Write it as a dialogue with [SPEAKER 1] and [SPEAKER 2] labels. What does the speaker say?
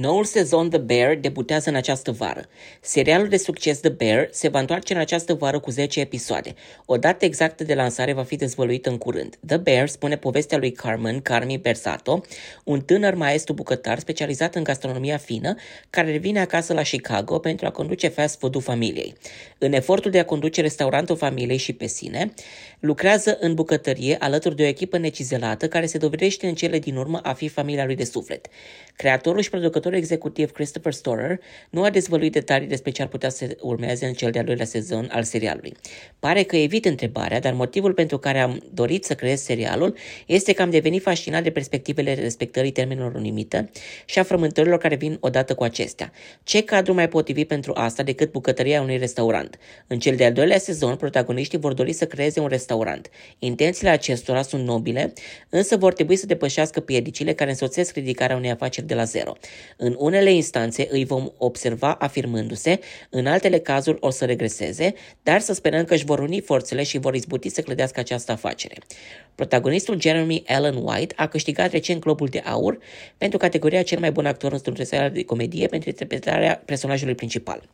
[SPEAKER 1] Noul sezon The Bear debutează în această vară. Serialul de succes The Bear se va întoarce în această vară cu 10 episoade. O dată exactă de lansare va fi dezvăluită în curând. The Bear spune povestea lui Carmen Carmi Bersato, un tânăr maestru bucătar specializat în gastronomia fină, care revine acasă la Chicago pentru a conduce fast food-ul familiei. În efortul de a conduce restaurantul familiei și pe sine, lucrează în bucătărie alături de o echipă necizelată care se dovedește în cele din urmă a fi familia lui de suflet. Creatorul și producătorul producătorul executiv Christopher Storer nu a dezvăluit detalii despre ce ar putea să urmeze în cel de-al doilea sezon al serialului. Pare că evit întrebarea, dar motivul pentru care am dorit să creez serialul este că am devenit fascinat de perspectivele respectării termenilor limită și a frământărilor care vin odată cu acestea. Ce cadru mai potrivit pentru asta decât bucătăria unui restaurant? În cel de-al doilea sezon, protagoniștii vor dori să creeze un restaurant. Intențiile acestora sunt nobile, însă vor trebui să depășească piedicile care însoțesc ridicarea unei afaceri de la zero. În unele instanțe îi vom observa afirmându-se, în altele cazuri o să regreseze, dar să sperăm că își vor uni forțele și vor izbuti să clădească această afacere. Protagonistul Jeremy Allen White a câștigat recent Globul de Aur pentru categoria cel mai bun actor într-un serial de comedie pentru interpretarea personajului principal.